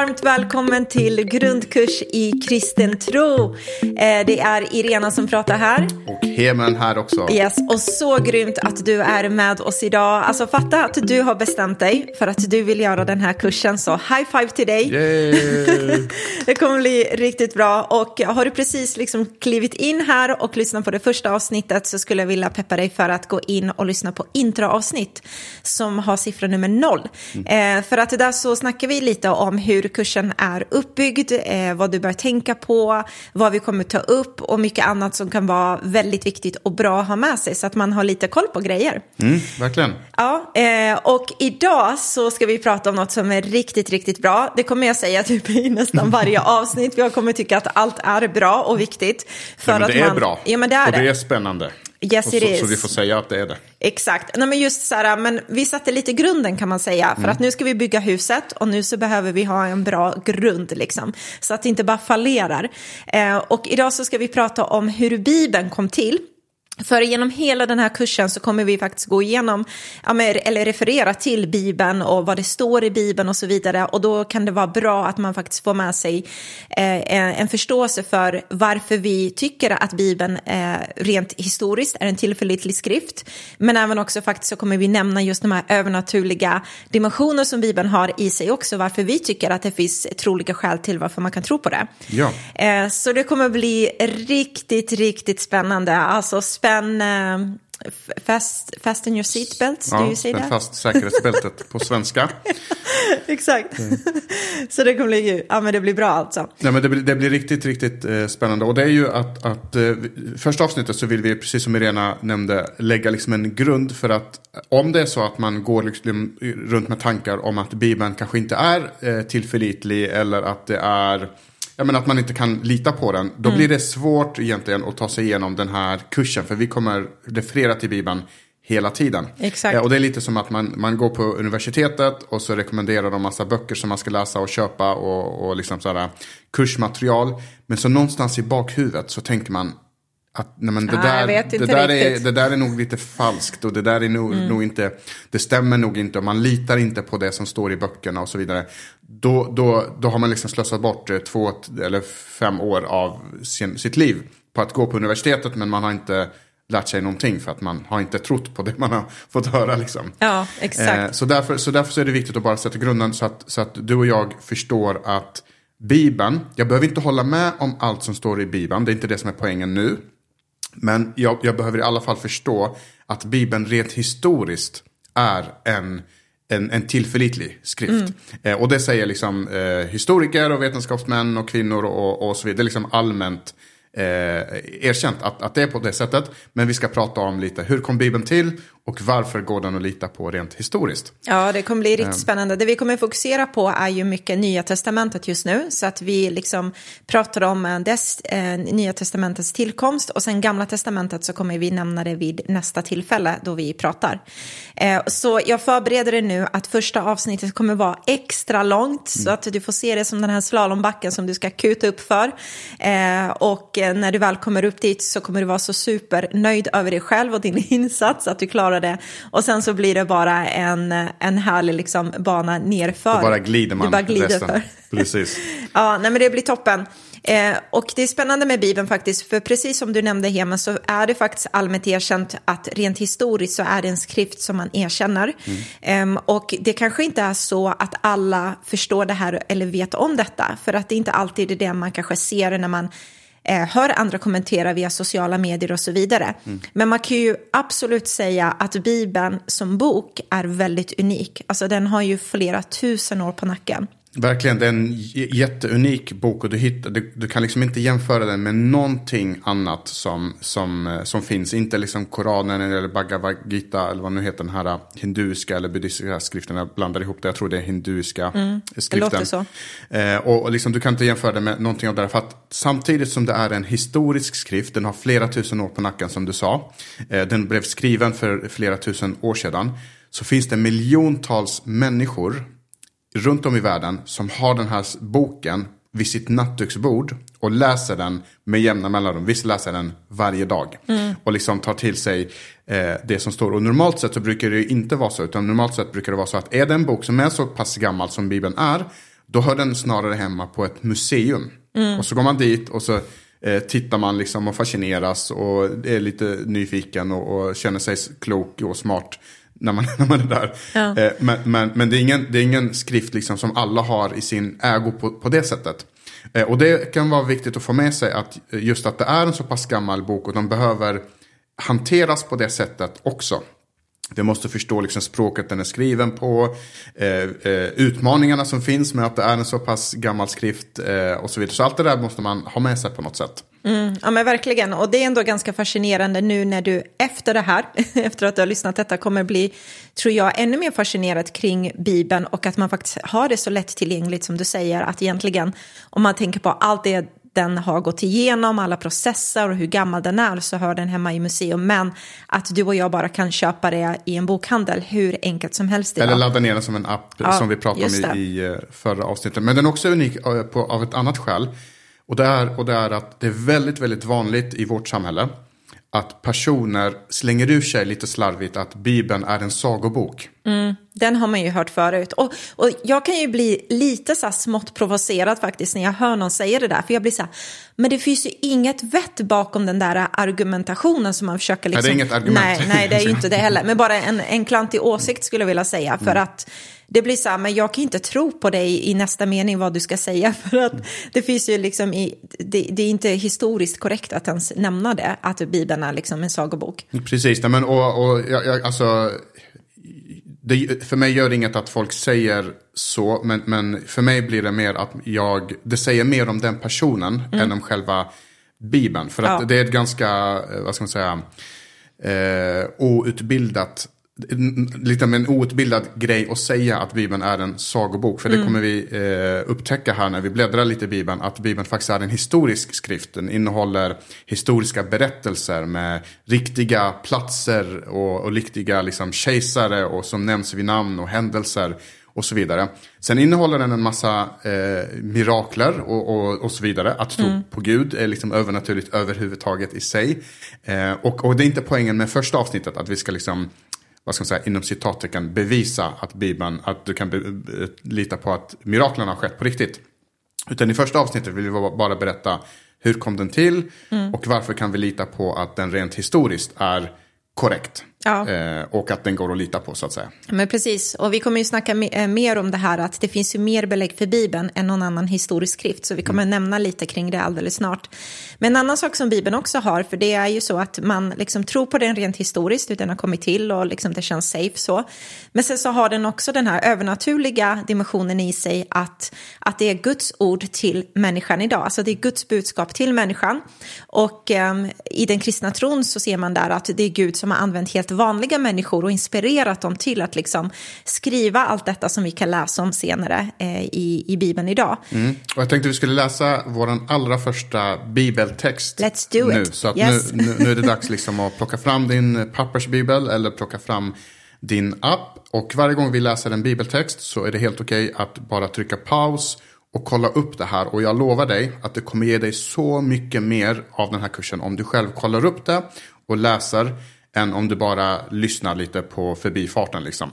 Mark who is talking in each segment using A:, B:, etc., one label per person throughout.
A: varmt välkommen till grundkurs i kristen tro. Eh, det är Irena som pratar här.
B: Och Hemen här också.
A: Yes, och så grymt att du är med oss idag. Alltså fatta att du har bestämt dig för att du vill göra den här kursen, så high five till dig. Det kommer bli riktigt bra. Och har du precis liksom klivit in här och lyssnat på det första avsnittet så skulle jag vilja peppa dig för att gå in och lyssna på introavsnitt som har siffra nummer noll. Mm. Eh, för att där så snackar vi lite om hur kursen är uppbyggd, eh, vad du bör tänka på, vad vi kommer ta upp och mycket annat som kan vara väldigt viktigt och bra att ha med sig så att man har lite koll på grejer.
B: Mm, verkligen.
A: Ja, eh, och idag så ska vi prata om något som är riktigt, riktigt bra. Det kommer jag säga typ i nästan varje avsnitt. Jag kommer tycka att allt är bra och viktigt.
B: För ja, men det
A: att
B: är bra.
A: Ja, men det är
B: och
A: det.
B: det är spännande.
A: Yes, it
B: så, så vi får säga att det är det.
A: Exakt. Nej, men just så här, men vi satte lite grunden kan man säga. För
B: Mm.
A: att nu ska vi bygga huset och nu så behöver vi ha en bra grund liksom. Så att det inte bara fallerar. Eh, och idag så ska vi prata om hur Bibeln kom till. För genom hela den här kursen så kommer vi faktiskt gå igenom, eller referera till Bibeln och vad det står i Bibeln och så vidare. Och då kan det vara bra att man faktiskt får med sig eh, en förståelse för varför vi tycker att Bibeln eh, rent historiskt är en tillförlitlig skrift. Men även också faktiskt så kommer vi nämna just de här övernaturliga dimensioner som Bibeln har i sig också. Varför vi tycker att det finns troliga skäl till varför man kan tro på det.
B: Ja.
A: Eh, så det kommer bli riktigt, riktigt spännande. Alltså spänn, eh, fast, fasten your seatbelts, do
B: Ja,
A: you say that?
B: fast säkerhetsbältet på svenska.
A: Exakt. så det kommer bli, ja men det blir bra alltså.
B: Nej, men det, blir, det blir riktigt, riktigt eh, spännande. Och det är ju att, att eh, första avsnittet så vill vi, precis som Irena nämnde, lägga liksom en grund för att om det är så att man går liksom runt med tankar om att Bibeln kanske inte är eh, tillförlitlig eller att det är Ja, men att man inte kan lita på den. Då blir det svårt egentligen att ta sig igenom den här kursen. För vi kommer referera till Bibeln hela tiden.
A: Exakt.
B: Eh, och det är lite som att man, man går på universitetet och så rekommenderar de massa böcker som man ska läsa och köpa och, och liksom sådär kursmaterial. Men så någonstans i bakhuvudet så tänker man att nej, men det,
A: jag
B: där, det, där är,
A: riktigt. Mm.
B: det där är nog lite falskt och det där är nog, nog inte, det stämmer nog inte och man litar inte på det som står i böckerna och så vidare. Då, då, då har man liksom slösat bort eh, två eller fem år av sin, sitt liv på att gå på universitetet men man har inte lärt sig någonting för att man har inte trott på det man har fått höra. Liksom.
A: Ja, exakt.
B: Eh, så, därför, så därför så är det viktigt att bara sätta grunden så att, så att du och jag förstår att Bibeln, jag behöver inte hålla med om allt som står i Bibeln, det är inte det som är poängen nu. Men jag, jag behöver i alla fall förstå att Bibeln rent historiskt är en, en, en tillförlitlig skrift. Eh, och det säger liksom eh, historiker och vetenskapsmän och kvinnor och, och så vidare. Det är liksom allmänt eh, erkänt att, att det är på det sättet. Men vi ska prata om lite hur kom Bibeln till och varför går den att lita på rent historiskt.
A: Ja, det kommer bli riktigt
B: Ehm.
A: spännande. Det vi kommer fokusera på är ju mycket Nya Testamentet just nu. Så att vi liksom pratar om eh, dess, eh, Nya Testamentets tillkomst och sen Gamla Testamentet så kommer vi nämna det vid nästa tillfälle då vi pratar. Eh, så jag förbereder det nu att första avsnittet kommer vara extra långt så att du får se det som den här slalombacken som du ska kuta upp för. Eh, och eh, när du väl kommer upp dit så kommer du vara så supernöjd över dig själv och din insats att du klarar det. Och sen så blir det bara en, en härlig liksom bana nerför.
B: Då bara glider man
A: Du bara glider
B: resten.
A: för.
B: Precis.
A: Ja, nej, men det blir toppen. Eh, och det är spännande med Bibeln faktiskt, för precis som du nämnde Hema så är det faktiskt allmänt erkänt att rent historiskt så är det en skrift som man erkänner. Ehm, och det kanske inte är så att alla förstår det här eller vet om detta, för att det är inte alltid det man kanske ser när man eh, hör andra kommentera via sociala medier och så vidare. Men man kan ju absolut säga att Bibeln som bok är väldigt unik. Alltså den har ju flera tusen år på nacken.
B: Verkligen, det är en jätteunik bok och du, hittar, du, du kan liksom inte jämföra den med någonting annat som, som, eh, som finns. Inte liksom Koranen eller Bhagavad Gita eller vad nu heter den här hinduiska eller buddhistiska skriften. Jag blandar ihop det, jag tror det är hinduiska skriften.
A: låter så.
B: Eh, och och liksom, du kan inte jämföra det med någonting av det här. För att samtidigt som det är en historisk skrift, den har flera tusen år på nacken som du sa. Eh, den blev skriven för flera tusen år sedan. Så finns det miljontals människor runt om i världen som har den här boken vid sitt nattduksbord och läser den med jämna mellanrum. Vissa läser den varje dag. Och liksom tar till sig eh, det som står. Och normalt sett så brukar det inte vara så. Utan normalt sett brukar det vara så att är det en bok som är så pass gammal som Bibeln är. då hör den snarare hemma på ett museum. Och så går man dit och så eh, tittar man liksom och fascineras och är lite nyfiken och, och känner sig klok och smart när man, när man är där.
A: Ja.
B: Eh, men men, men det, är ingen, det är ingen skrift liksom som alla har i sin ägo på, på det sättet. Eh, och det kan vara viktigt att få med sig att just att det är en så pass gammal bok och de behöver hanteras på det sättet också. Du måste förstå liksom språket den är skriven på, eh, eh, utmaningarna som finns med att det är en så pass gammal skrift eh, och så vidare. Så allt det där måste man ha med sig på något sätt.
A: Mm, ja men verkligen, och det är ändå ganska fascinerande nu när du efter det här, efter att du har lyssnat detta, kommer bli, tror jag, ännu mer fascinerad kring Bibeln och att man faktiskt har det så lättillgängligt som du säger, att egentligen om man tänker på allt det den har gått igenom, alla processer och hur gammal den är så hör den hemma i museum. Men att du och jag bara kan köpa det i en bokhandel hur enkelt som helst idag.
B: Eller ladda ner den som en app
A: Ja,
B: som vi pratade om i, i eh, förra avsnittet. Men den är också unik eh, på, av ett annat skäl. Och det, är, och det är att det är väldigt, väldigt vanligt i vårt samhälle att personer slänger ur sig lite slarvigt att Bibeln är en sagobok.
A: Den har man ju hört förut. Och, och jag kan ju bli lite så här smått provocerad faktiskt när jag hör någon säga det där. För jag blir så här, men det finns ju inget vett bakom den där argumentationen som man försöker liksom...
B: Nej, det är inget argument.
A: Nej, nej det är ju inte det heller. Men bara en, en klantig åsikt skulle jag vilja säga. För
B: Mm.
A: att det blir så här, men jag kan inte tro på dig i nästa mening vad du ska säga. För att det finns ju liksom, i, det, det är inte historiskt korrekt att ens nämna det. Att Bibeln är liksom en sagobok.
B: Precis, men och, och jag, jag, alltså, det, för mig gör det inget att folk säger så, men, men för mig blir det mer att jag, det säger mer om den personen än om själva Bibeln. För att
A: Mm. Ja.
B: det är ett ganska, eh, vad ska man säga, eh, outbildat, lite med en outbildad grej att säga att Bibeln är en sagobok. För det kommer vi eh, upptäcka här när vi bläddrar lite i Bibeln. Att Bibeln faktiskt är en historisk skrift. Den innehåller historiska berättelser med riktiga platser och, och riktiga liksom, kejsare och som nämns vid namn och händelser och så vidare. Sen innehåller den en massa eh, mirakler och, och, och så vidare. Att tro på Gud är liksom övernaturligt överhuvudtaget i sig. Eh, och, och det är inte poängen med första avsnittet att vi ska liksom vad ska man säga, inom citattecken bevisa att Bibeln, att du kan be, be, lita på att miraklen har skett på riktigt. Utan i första avsnittet vill vi bara berätta hur kom den till och varför kan vi lita på att den rent historiskt är korrekt.
A: Ja.
B: Eh, och att den går att lita på så att säga.
A: Men precis, och vi kommer ju snacka eh, mer om det här att det finns ju mer belägg för Bibeln än någon annan historisk skrift, så vi kommer nämna lite kring det alldeles snart. Men en annan sak som Bibeln också har, för det är ju så att man liksom tror på den rent historiskt, hur den har kommit till och liksom det känns safe så. Men sen så har den också den här övernaturliga dimensionen i sig att, att det är Guds ord till människan idag, alltså det är Guds budskap till människan. Och ehm, i den kristna tron så ser man där att det är Gud som har använt helt vanliga människor och inspirerat dem till att liksom skriva allt detta som vi kan läsa om senare eh, i, i Bibeln idag.
B: Mm. Och jag tänkte vi skulle läsa vår allra första bibeltext.
A: Let's do
B: nu.
A: it.
B: Så att
A: Yes.
B: nu, nu, nu är det dags liksom att plocka fram din pappersbibel eller plocka fram din app. Och varje gång vi läser en bibeltext så är det helt okej att bara trycka paus och kolla upp det här. Och jag lovar dig att det kommer ge dig så mycket mer av den här kursen om du själv kollar upp det och läser än om du bara lyssnar lite på förbifarten liksom.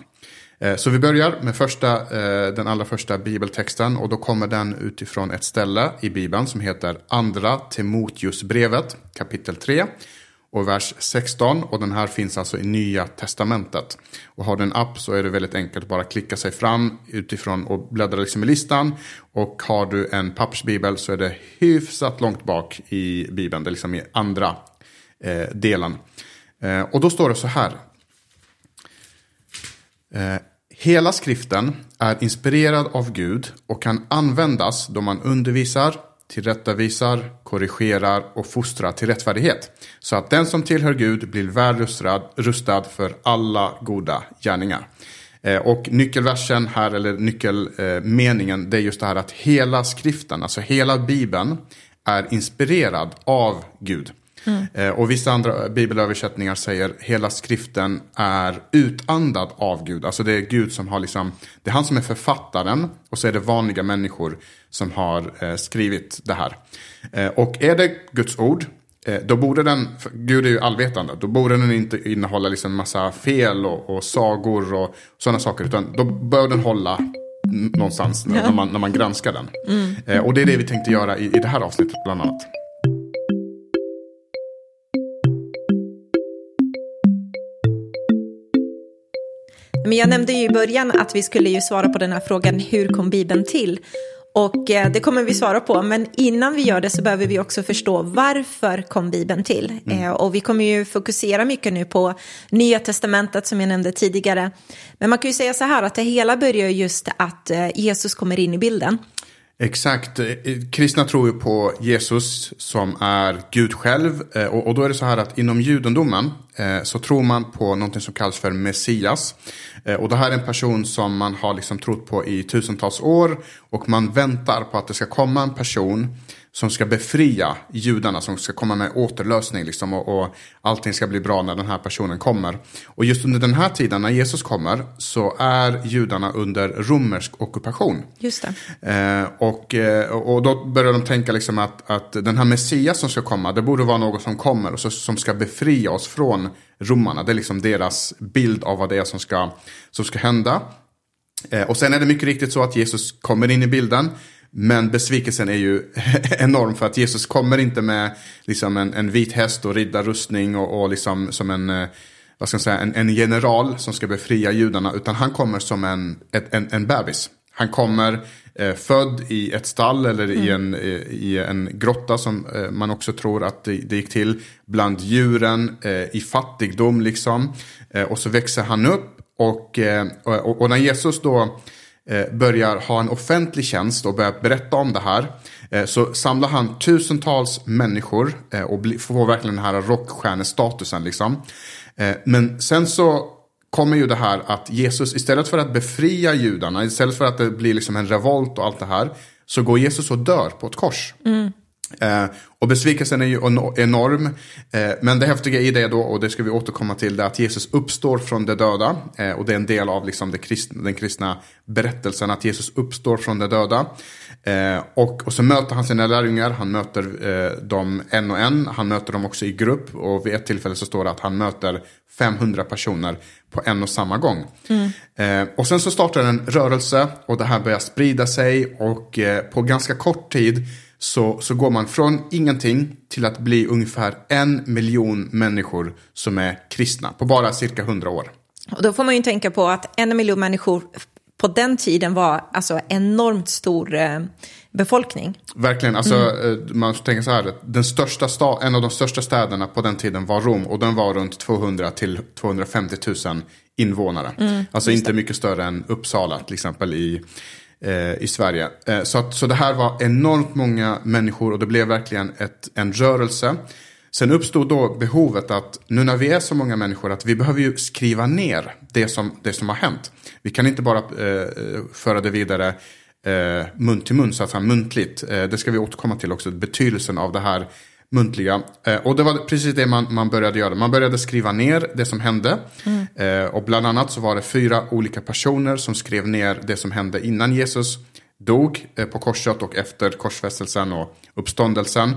B: Eh, så vi börjar med första, eh, den allra första bibeltexten och då kommer den utifrån ett ställe i bibeln som heter Andra Timoteusbrevet kapitel 3 och vers 16 och den här finns alltså i Nya Testamentet. Och har du en app så är det väldigt enkelt att bara klicka sig fram utifrån och bläddra liksom i listan och har du en pappersbibel så är det hyfsat långt bak i bibeln, det är liksom i andra eh, delen. Eh, och då står det så här Eh, hela skriften är inspirerad av Gud och kan användas då man undervisar, tillrättavisar, korrigerar och fostrar till rättfärdighet. Så att den som tillhör Gud blir väl rustad, rustad för alla goda gärningar. Eh, och nyckelversen här, eller nyckelmeningen, det är just det här att hela skriften, alltså hela bibeln, är inspirerad av Gud. Eh, Och vissa andra bibelöversättningar säger hela skriften är utandad av Gud. Alltså det är Gud som har liksom, det är han som är författaren och så är det vanliga människor som har eh, skrivit det här. Eh, och är det Guds ord, då borde den, Gud är ju allvetande, då borde den inte innehålla liksom massa fel och, och sagor och sådana saker. Utan då bör den hålla någonstans när, man, när man granskar den. Eh, och det är det vi tänkte göra i, i det här avsnittet bland annat.
A: Men jag nämnde ju i början att vi skulle ju svara på den här frågan hur kom Bibeln till? Och eh, det kommer vi svara på, men innan vi gör det så behöver vi också förstå varför kom Bibeln till? Mm. Eh, och vi kommer ju fokusera mycket nu på Nya Testamentet som jag nämnde tidigare. Men man kan ju säga så här att det hela börjar just att eh, Jesus kommer in i bilden.
B: Exakt. Eh, kristna tror ju på Jesus som är Gud själv. Eh, och då är det så här att inom judendomen eh, så tror man på någonting som kallas för Messias. Och det här är en person som man har liksom trott på i tusentals år. Och man väntar på att det ska komma en person som ska befria judarna, som ska komma med återlösning liksom, och, och allting ska bli bra när den här personen kommer. Och just under den här tiden, när Jesus kommer, så är judarna under romersk ockupation.
A: Just.
B: Eh, och, eh, och då börjar de tänka liksom att, att den här Messias som ska komma, det borde vara någon som kommer och så, som ska befria oss från romarna. Det är liksom deras bild av vad det är som ska, som ska hända. Eh, och sen är det mycket riktigt så att Jesus kommer in i bilden. Men besvikelsen är ju enorm för att Jesus kommer inte med liksom en, en vit häst och riddarrustning och, och liksom som en, eh, vad ska jag säga, en, en, general som ska befria judarna. Utan han kommer som en, en, en bebis. Han kommer eh, född i ett stall eller mm. i, en, eh, i en grotta som eh, man också tror att det, det gick till. Bland djuren, eh, i fattigdom liksom. Eh, och så växer han upp och, och, och när Jesus då Eh, börjar ha en offentlig tjänst och börjar berätta om det här. Eh, så samlar han tusentals människor eh, och får verkligen den här rockstjärnestatusen. Liksom. Men sen så kommer ju det här att Jesus istället för att befria judarna, istället för att det blir liksom en revolt och allt det här, så går Jesus och dör på ett kors. Mm. Eh, och besvikelsen är ju enorm. Eh, men det häftiga i det då, och det ska vi återkomma till, det är att Jesus uppstår från de döda. Eh, och det är en del av liksom kristna, den kristna berättelsen, att Jesus uppstår från de döda. Eh, och, och så möter han sina lärjungar, han möter eh, dem en och en, han möter dem också i grupp. Och vid ett tillfälle så står det att han möter 500 personer på en och samma gång. Mm. Eh, och sen så startar en rörelse och det här börjar sprida sig och på ganska kort tid så, så går man från ingenting till att bli ungefär en miljon människor som är kristna på bara cirka hundra år.
A: Och då får man ju tänka på att en miljon människor på den tiden var alltså enormt stor eh, befolkning.
B: Verkligen, alltså mm. Eh, man tänker så här, den största stad, en av de största städerna på den tiden var Rom och den var runt 200 till 250 000 invånare. Mm, alltså inte mycket större än Uppsala till exempel i Eh, i Sverige. Eh, så, att, så det här var enormt många människor och det blev verkligen ett, en rörelse. Sen uppstod då behovet att nu när vi är så många människor att vi behöver ju skriva ner det som, det som har hänt. Vi kan inte bara eh, föra det vidare eh, mun till mun, så att säga muntligt. Eh, det ska vi återkomma till också, betydelsen av det här muntliga. Eh, och det var precis det man, man började göra. Man började skriva ner det som hände. Mm. Eh, och bland annat så var det fyra olika personer som skrev ner det som hände innan Jesus dog eh, på korset och efter korsfästelsen och uppståndelsen.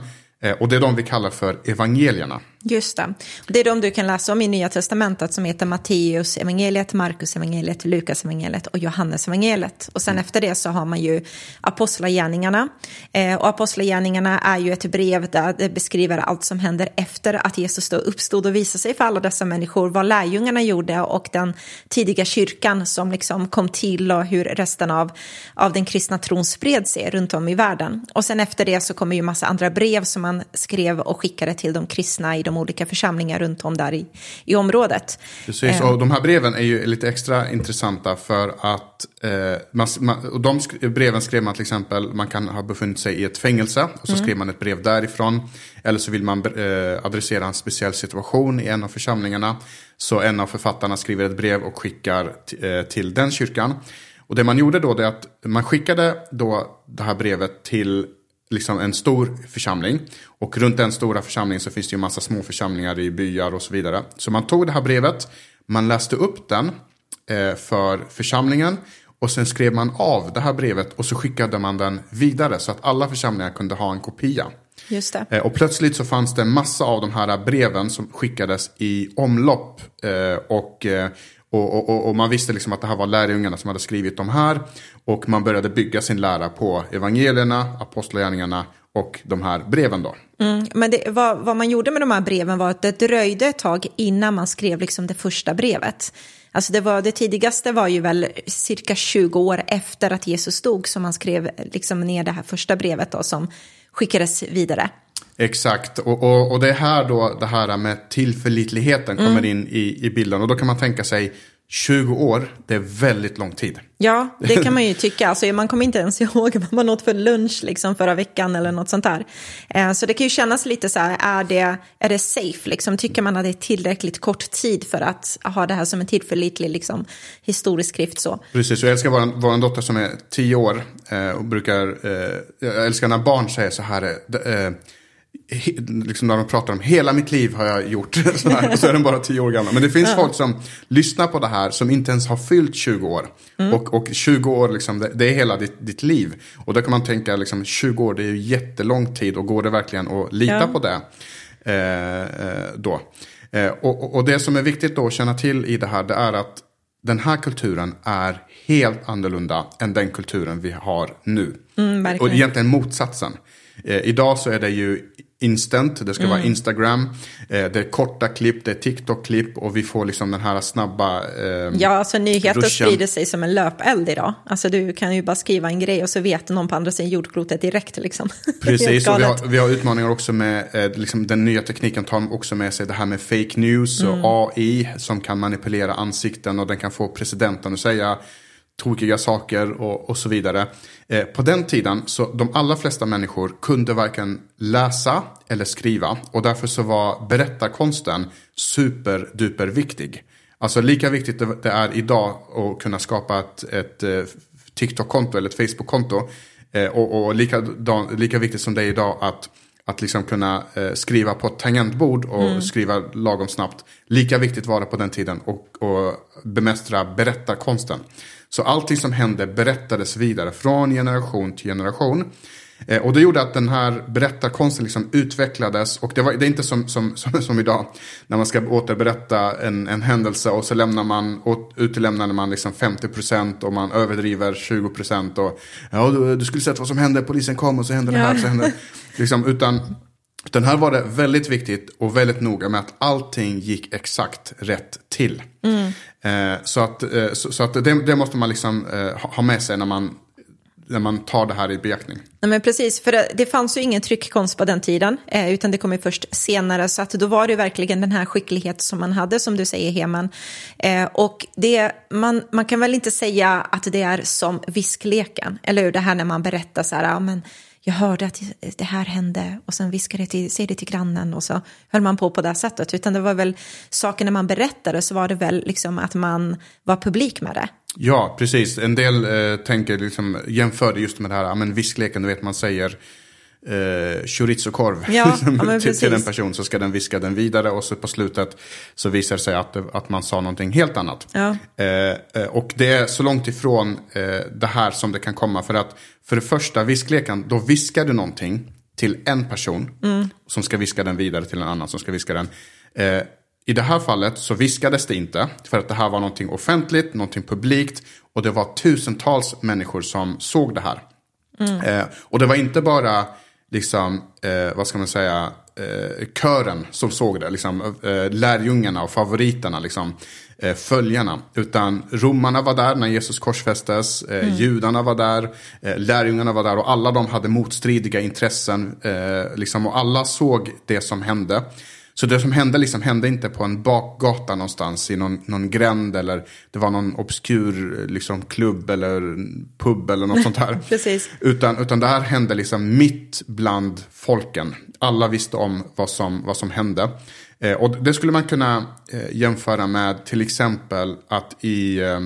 B: Och det är de vi kallar för evangelierna.
A: Just det. Det är de du kan läsa om i Nya Testamentet som heter Matteus evangeliet, Markus evangeliet, Lukas evangeliet och Johannes evangeliet. Och sen mm. efter det så har man ju Apostlagärningarna. Eh, och Apostlagärningarna är ju ett brev där det beskriver allt som händer efter att Jesus då uppstod och visade sig för alla dessa människor, vad lärjungarna gjorde och den tidiga kyrkan som liksom kom till och hur resten av, av den kristna tron spred sig runt om i världen. Och sen efter det så kommer ju massa andra brev som man skrev och skickade till de kristna i de olika församlingar runt om där i, i området.
B: Precis, och de här breven är ju lite extra intressanta för att eh, man, man, och de breven skrev man till exempel, man kan ha befunnit sig i ett fängelse och så mm. skrev man ett brev därifrån. Eller så vill man eh, adressera en speciell situation i en av församlingarna. Så en av författarna skriver ett brev och skickar eh, till den kyrkan. Och det man gjorde då är att man skickade då det här brevet till liksom en stor församling. Och runt den stora församlingen så finns det ju massa små församlingar i byar och så vidare. Så man tog det här brevet, man läste upp den eh, för församlingen. Och sen skrev man av det här brevet och så skickade man den vidare så att alla församlingar kunde ha en kopia.
A: Just det.
B: Eh, och plötsligt så fanns det en massa av de här breven som skickades i omlopp. Eh, och, och, och, och, man visste liksom att det här var lärjungarna som hade skrivit de här. Och man började bygga sin lära på evangelierna, apostlagärningarna och de här breven då.
A: Mm, men det, vad, vad, man gjorde med de här breven var att det dröjde ett tag innan man skrev liksom det första brevet. Alltså det, var, det tidigaste var ju väl cirka 20 år efter att Jesus dog som man skrev liksom ner det här första brevet då som skickades vidare.
B: Exakt, och, och, och det är här då det här med tillförlitligheten kommer mm. in i, i bilden. Och då kan man tänka sig, 20 år, det är väldigt lång tid.
A: Ja, det kan man ju tycka. Alltså, man kommer inte ens ihåg vad man åt för lunch liksom, förra veckan eller något sånt där. Eh, så det kan ju kännas lite så här, är det, är det safe? Liksom? Tycker man att det är tillräckligt kort tid för att ha det här som en tillförlitlig liksom, historisk skrift? Så.
B: Precis, jag älskar vår, vår dotter som är 10 år eh, och brukar, eh, jag älskar när barn säger så här, eh, liksom när de pratar om hela mitt liv har jag gjort. Så, här, så är den bara tio år gammal. Men det finns ja. folk som lyssnar på det här som inte ens har fyllt 20 år. Mm. Och, och 20 år, liksom, det, det, är hela ditt, ditt liv. Och då kan man tänka, liksom, 20 år det är ju jättelång tid. Och går det verkligen att lita ja. på det? Eh, eh, då. Eh, och, och, och det som är viktigt då att känna till i det här, det är att den här kulturen är helt annorlunda än den kulturen vi har nu. Mm, och egentligen motsatsen. Eh, idag så är det ju instant, det ska mm. vara Instagram, eh, det är korta klipp, det är TikTok-klipp och vi får liksom den här snabba eh,
A: Ja, alltså nyheter ruschen. sprider sig som en löpeld idag. Alltså du kan ju bara skriva en grej och så vet någon på andra sidan jordklotet direkt liksom.
B: Precis, och vi har, vi har utmaningar också med, eh, liksom den nya tekniken tar också med sig det här med fake news och mm. AI som kan manipulera ansikten och den kan få presidenten att säga tokiga saker och, och så vidare. Eh, på den tiden så de allra flesta människor kunde varken läsa eller skriva och därför så var berättarkonsten superduper viktig. Alltså lika viktigt det är idag att kunna skapa ett, ett eh, TikTok-konto eller ett Facebook-konto eh, och, och lika, lika viktigt som det är idag att att liksom kunna eh, skriva på ett tangentbord och mm. skriva lagom snabbt. Lika viktigt var det på den tiden och, och bemästra berättarkonsten. Så allting som hände berättades vidare från generation till generation. Eh, och det gjorde att den här berättarkonsten liksom utvecklades. Och det, var, det är inte som, som, som, som, idag när man ska återberätta en, en händelse och så lämnar man, utelämnar man liksom 50% och man överdriver 20%. Och ja, du, du skulle sett vad som hände, polisen kom och så hände det här. Så hände, liksom, utan den här var det väldigt viktigt och väldigt noga med att allting gick exakt rätt till. Mm. Eh, så att, eh, så, så, att det, det, måste man liksom eh, ha med sig när man, när man tar det här i beaktning.
A: Nej, men precis, för det, det fanns ju ingen tryckkonst på den tiden, eh, utan det kom ju först senare. Så att då var det verkligen den här skicklighet som man hade, som du säger, Heman. Eh, och det, man, man kan väl inte säga att det är som viskleken, eller hur? Det här när man berättar så här, ja, men jag hörde att det här hände och sen viskade jag till, säg det till grannen och så höll man på på det sättet. Utan det var väl saker när man berättade så var det väl liksom att man var publik med det.
B: Ja, precis. En del eh, tänker liksom, jämför det just med det här, men viskleken, du vet man säger eh, chorizo-korv
A: ja, ja,
B: till, till en person så ska den viska den vidare och så på slutet så visar det sig att, att man sa någonting helt annat.
A: Ja.
B: Eh, eh, och det är så långt ifrån eh, det här som det kan komma för att för det första viskleken, då viskar du någonting till en person mm. som ska viska den vidare till en annan som ska viska den. Eh, i det här fallet så viskades det inte för att det här var någonting offentligt, någonting publikt och det var tusentals människor som såg det här. Mm. Eh, och det var inte bara liksom, eh, vad ska man säga, eh, kören som såg det. Liksom, eh, lärjungarna och favoriterna, liksom, eh, följarna. Utan romarna var där när Jesus korsfästes, eh, mm. judarna var där, eh, lärjungarna var där och alla de hade motstridiga intressen. Eh, liksom, och alla såg det som hände. Så det som hände liksom hände inte på en bakgata någonstans i någon, någon gränd eller det var någon obskur liksom, klubb eller pub eller något sånt här.
A: Precis.
B: Utan, utan det här hände liksom mitt bland folken. Alla visste om vad som, vad som hände. Eh, och det skulle man kunna eh, jämföra med till exempel att i... Eh,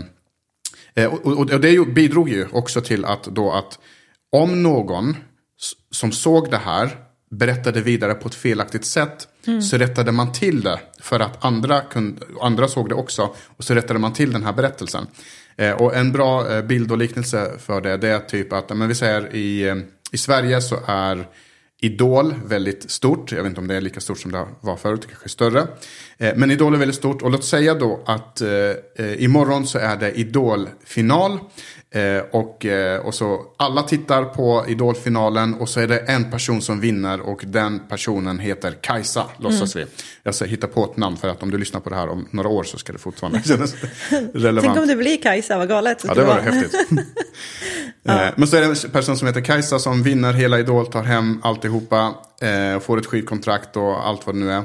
B: eh och, och, och, det bidrog ju också till att då att om någon som såg det här berättade vidare på ett felaktigt sätt mm. så rättade man till det för att andra, kunde, andra såg det också och så rättade man till den här berättelsen. Eh, och en bra eh, bild och liknelse för det, det är typ att, men vi säger i, eh, i Sverige så är Idol, väldigt stort. Jag vet inte om det är lika stort som det var förut, kanske större. Eh, men Idol är väldigt stort och låt säga då att eh, eh imorgon så är det Idol-final. Eh, och, eh, och så alla tittar på Idolfinalen och så är det en person som vinner och den personen heter Kajsa, låtsas mm. vi. Jag ska hitta på ett namn för att om du lyssnar på det här om några år så ska det fortfarande kännas relevant.
A: Tänk om det blir Kajsa, vad galet.
B: Ja, det var häftigt. ja. Eh, men så är det en person som heter Kajsa som vinner hela Idol, tar hem alltihopa, eh, får ett skivkontrakt och allt vad det nu är.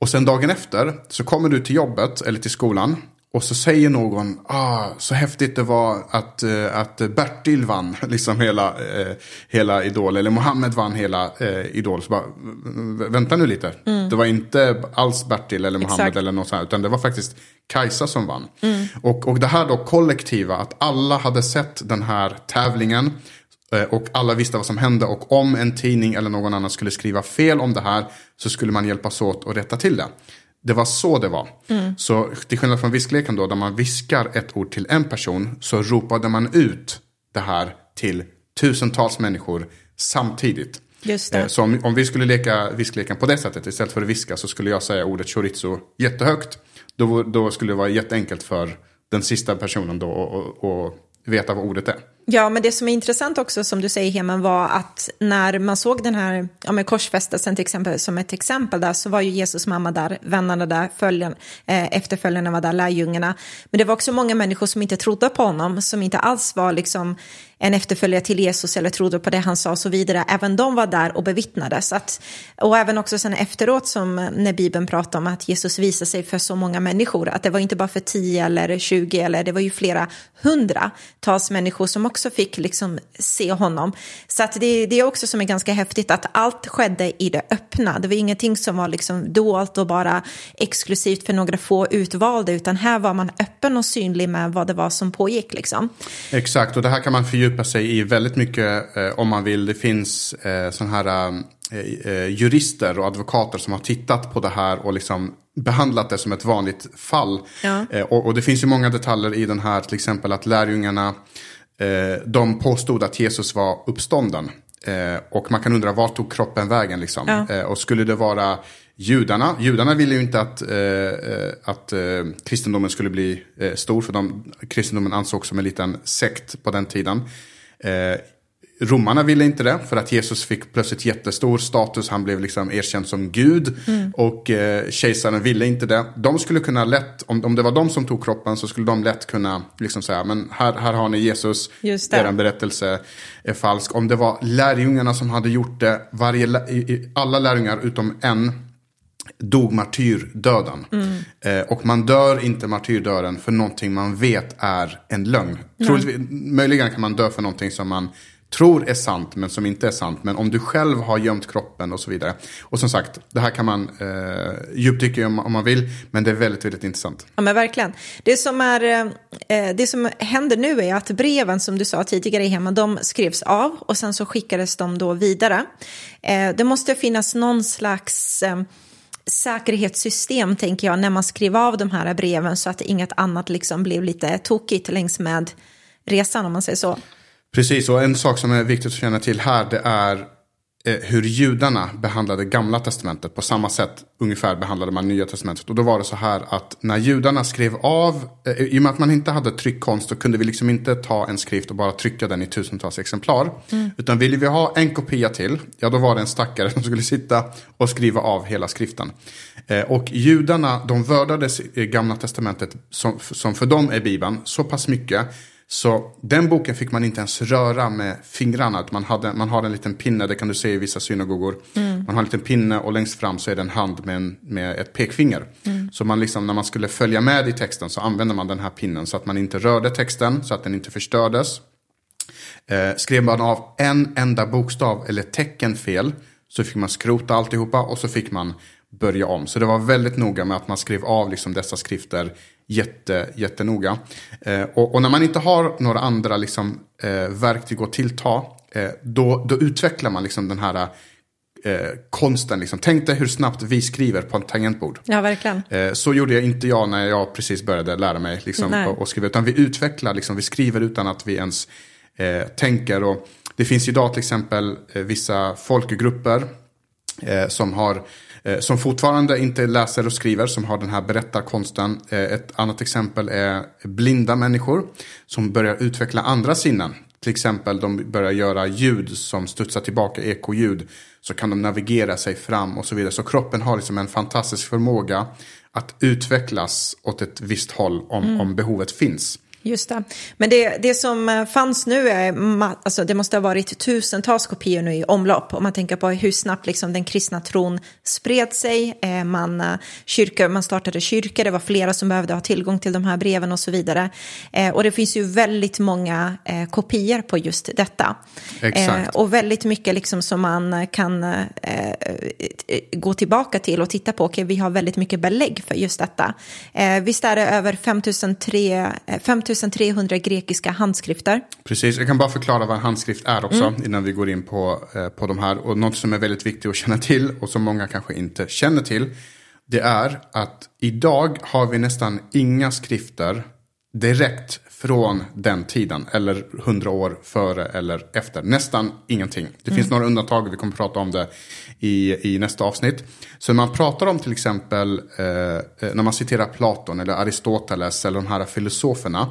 B: Och sen dagen efter så kommer du till jobbet eller till skolan och så säger någon, ah, så häftigt det var att, uh, att Bertil vann liksom hela, uh, hela Idol. Eller Mohammed vann hela uh, Idol. Så bara, vänta nu lite. Mm. Det var inte alls Bertil eller Mohammed Exakt. eller något sånt. Utan det var faktiskt Kajsa som vann. Mm. Och, och det här då kollektiva, att alla hade sett den här tävlingen. Och alla visste vad som hände. Och om en tidning eller någon annan skulle skriva fel om det här. Så skulle man hjälpas åt att rätta till det. Det var så det var. Mm. Så till skillnad från viskleken då, där man viskar ett ord till en person, så ropade man ut det här till tusentals människor samtidigt.
A: Just det. Eh,
B: så om, om vi skulle leka viskleken på det sättet, istället för att viska, så skulle jag säga ordet chorizo jättehögt. Då, då skulle det vara jätteenkelt för den sista personen då att veta vad ordet är.
A: Ja, men det som är intressant också som du säger Heman var att när man såg den här ja, med korsfästelsen till exempel som ett exempel där så var ju Jesus mamma där, vännerna där, följen, eh, efterföljarna var där, lärjungarna. Men det var också många människor som inte trodde på honom, som inte alls var liksom en efterföljare till Jesus eller trodde på det han sa och så vidare. Även de var där och bevittnade. Så att, och även också sen efteråt som när Bibeln pratar om att Jesus visade sig för så många människor. Att det var inte bara för 10 eller tjugo eller det var ju flera hundratals människor som också fick liksom se honom. Så att det, det är också som är ganska häftigt att allt skedde i det öppna. Det var ingenting som var liksom dolt och bara exklusivt för några få utvalda utan här var man öppen och synlig med vad det var som pågick. Liksom.
B: Exakt, och det här kan man fördjupa fördjupa sig i väldigt mycket eh, om man vill. Det finns eh, sådana här eh, eh, jurister och advokater som har tittat på det här och liksom behandlat det som ett vanligt fall. Ja. Eh, och, och, det finns ju många detaljer i den här, till exempel att lärjungarna eh, de påstod att Jesus var uppstånden. och man kan undra var tog kroppen vägen liksom. Ja. och skulle det vara judarna. Judarna ville ju inte att, eh, att eh, kristendomen skulle bli eh, stor. För de, kristendomen ansågs som en liten sekt på den tiden. Eh, romarna ville inte det. För att Jesus fick plötsligt jättestor status. Han blev liksom erkänd som Gud. Mm. Och eh, kejsaren ville inte det. De skulle kunna lätt, om, om det var de som tog kroppen. Så skulle de lätt kunna liksom säga. Men här, här har ni Jesus. Er berättelse är falsk. Om det var lärjungarna som hade gjort det. Varje, alla lärjungar utom en dog martyrdöden. Mm. Eh, och man dör inte martyrdöden för någonting man vet är en lögn. Troligtvis, möjligen kan man dö för någonting som man tror är sant men som inte är sant. Men om du själv har gömt kroppen och så vidare. Och som sagt, det här kan man eh, djupdyka om, om man vill. Men det är väldigt, väldigt intressant.
A: Ja men verkligen. Det som, är, eh, det som händer nu är att breven som du sa tidigare hemma, de skrevs av och sen så skickades de då vidare. Eh, det måste finnas någon slags eh, säkerhetssystem, tänker jag, när man skrev av de här breven så att inget annat liksom blev lite tokigt längs med resan, om man säger så.
B: Precis, och en sak som är viktigt att känna till här, det är hur judarna behandlade gamla testamentet. På samma sätt ungefär behandlade man nya testamentet. Och då var det så här att när judarna skrev av, eh, i och med att man inte hade tryckkonst så kunde vi liksom inte ta en skrift och bara trycka den i tusentals exemplar. Mm. Utan ville vi ha en kopia till, ja då var det en stackare som skulle sitta och skriva av hela skriften. Eh, och judarna, de vördade gamla testamentet, som, som för dem är Bibeln, så pass mycket så den boken fick man inte ens röra med fingrarna. Man, hade, man har en liten pinne, det kan du se i vissa synagogor. Mm. Man har en liten pinne och längst fram så är det en hand med, en, med ett pekfinger. Mm. Så man liksom, när man skulle följa med i texten så använde man den här pinnen så att man inte rörde texten, så att den inte förstördes. Eh, skrev man av en enda bokstav eller tecken fel så fick man skrota alltihopa och så fick man börja om. Så det var väldigt noga med att man skrev av liksom dessa skrifter jätte, jättenoga. Eh, och, och, när man inte har några andra liksom, eh, verktyg att tillta, eh, då, då utvecklar man liksom den här eh, konsten. Liksom. Tänk dig hur snabbt vi skriver på en tangentbord.
A: Ja, verkligen.
B: Eh, så gjorde jag inte jag när jag precis började lära mig liksom, och, och skriva. Utan vi utvecklar, liksom, vi skriver utan att vi ens eh, tänker. Och Det finns idag till exempel eh, vissa folkgrupper eh, som har Eh, som fortfarande inte läser och skriver, som har den här berättarkonsten. Eh, ett annat exempel är blinda människor som börjar utveckla andra sinnen. Till exempel de börjar göra ljud som studsar tillbaka, ekoljud. Så kan de navigera sig fram och så vidare. Så kroppen har liksom en fantastisk förmåga att utvecklas åt ett visst håll om, mm. om behovet finns.
A: Just det. Men det, det som eh, fanns nu, är, alltså det måste ha varit tusentals kopior nu i omlopp. Om man tänker på hur snabbt liksom den kristna tron spred sig. Eh, man, eh, kyrkor, man startade kyrkor, det var flera som behövde ha tillgång till de här breven och så vidare. Och det finns ju väldigt många kopior på just detta.
B: Exakt.
A: Och väldigt mycket liksom som man kan gå tillbaka till och titta på. Okej, vi har väldigt mycket belägg för just detta. Visst är det över 5003 5300 grekiska handskrifter.
B: Precis, jag kan bara förklara vad en handskrift är också mm. innan vi går in på, eh, på de här. Och något som är väldigt viktigt att känna till och som många kanske inte känner till. Det är att idag har vi nästan inga skrifter direkt från den tiden. Eller hundra år före eller efter. Nästan ingenting. Det finns mm. några undantag, vi kommer prata om det i, i nästa avsnitt. Så när man pratar om till exempel eh, eh, när man citerar Platon eller Aristoteles eller de här filosoferna.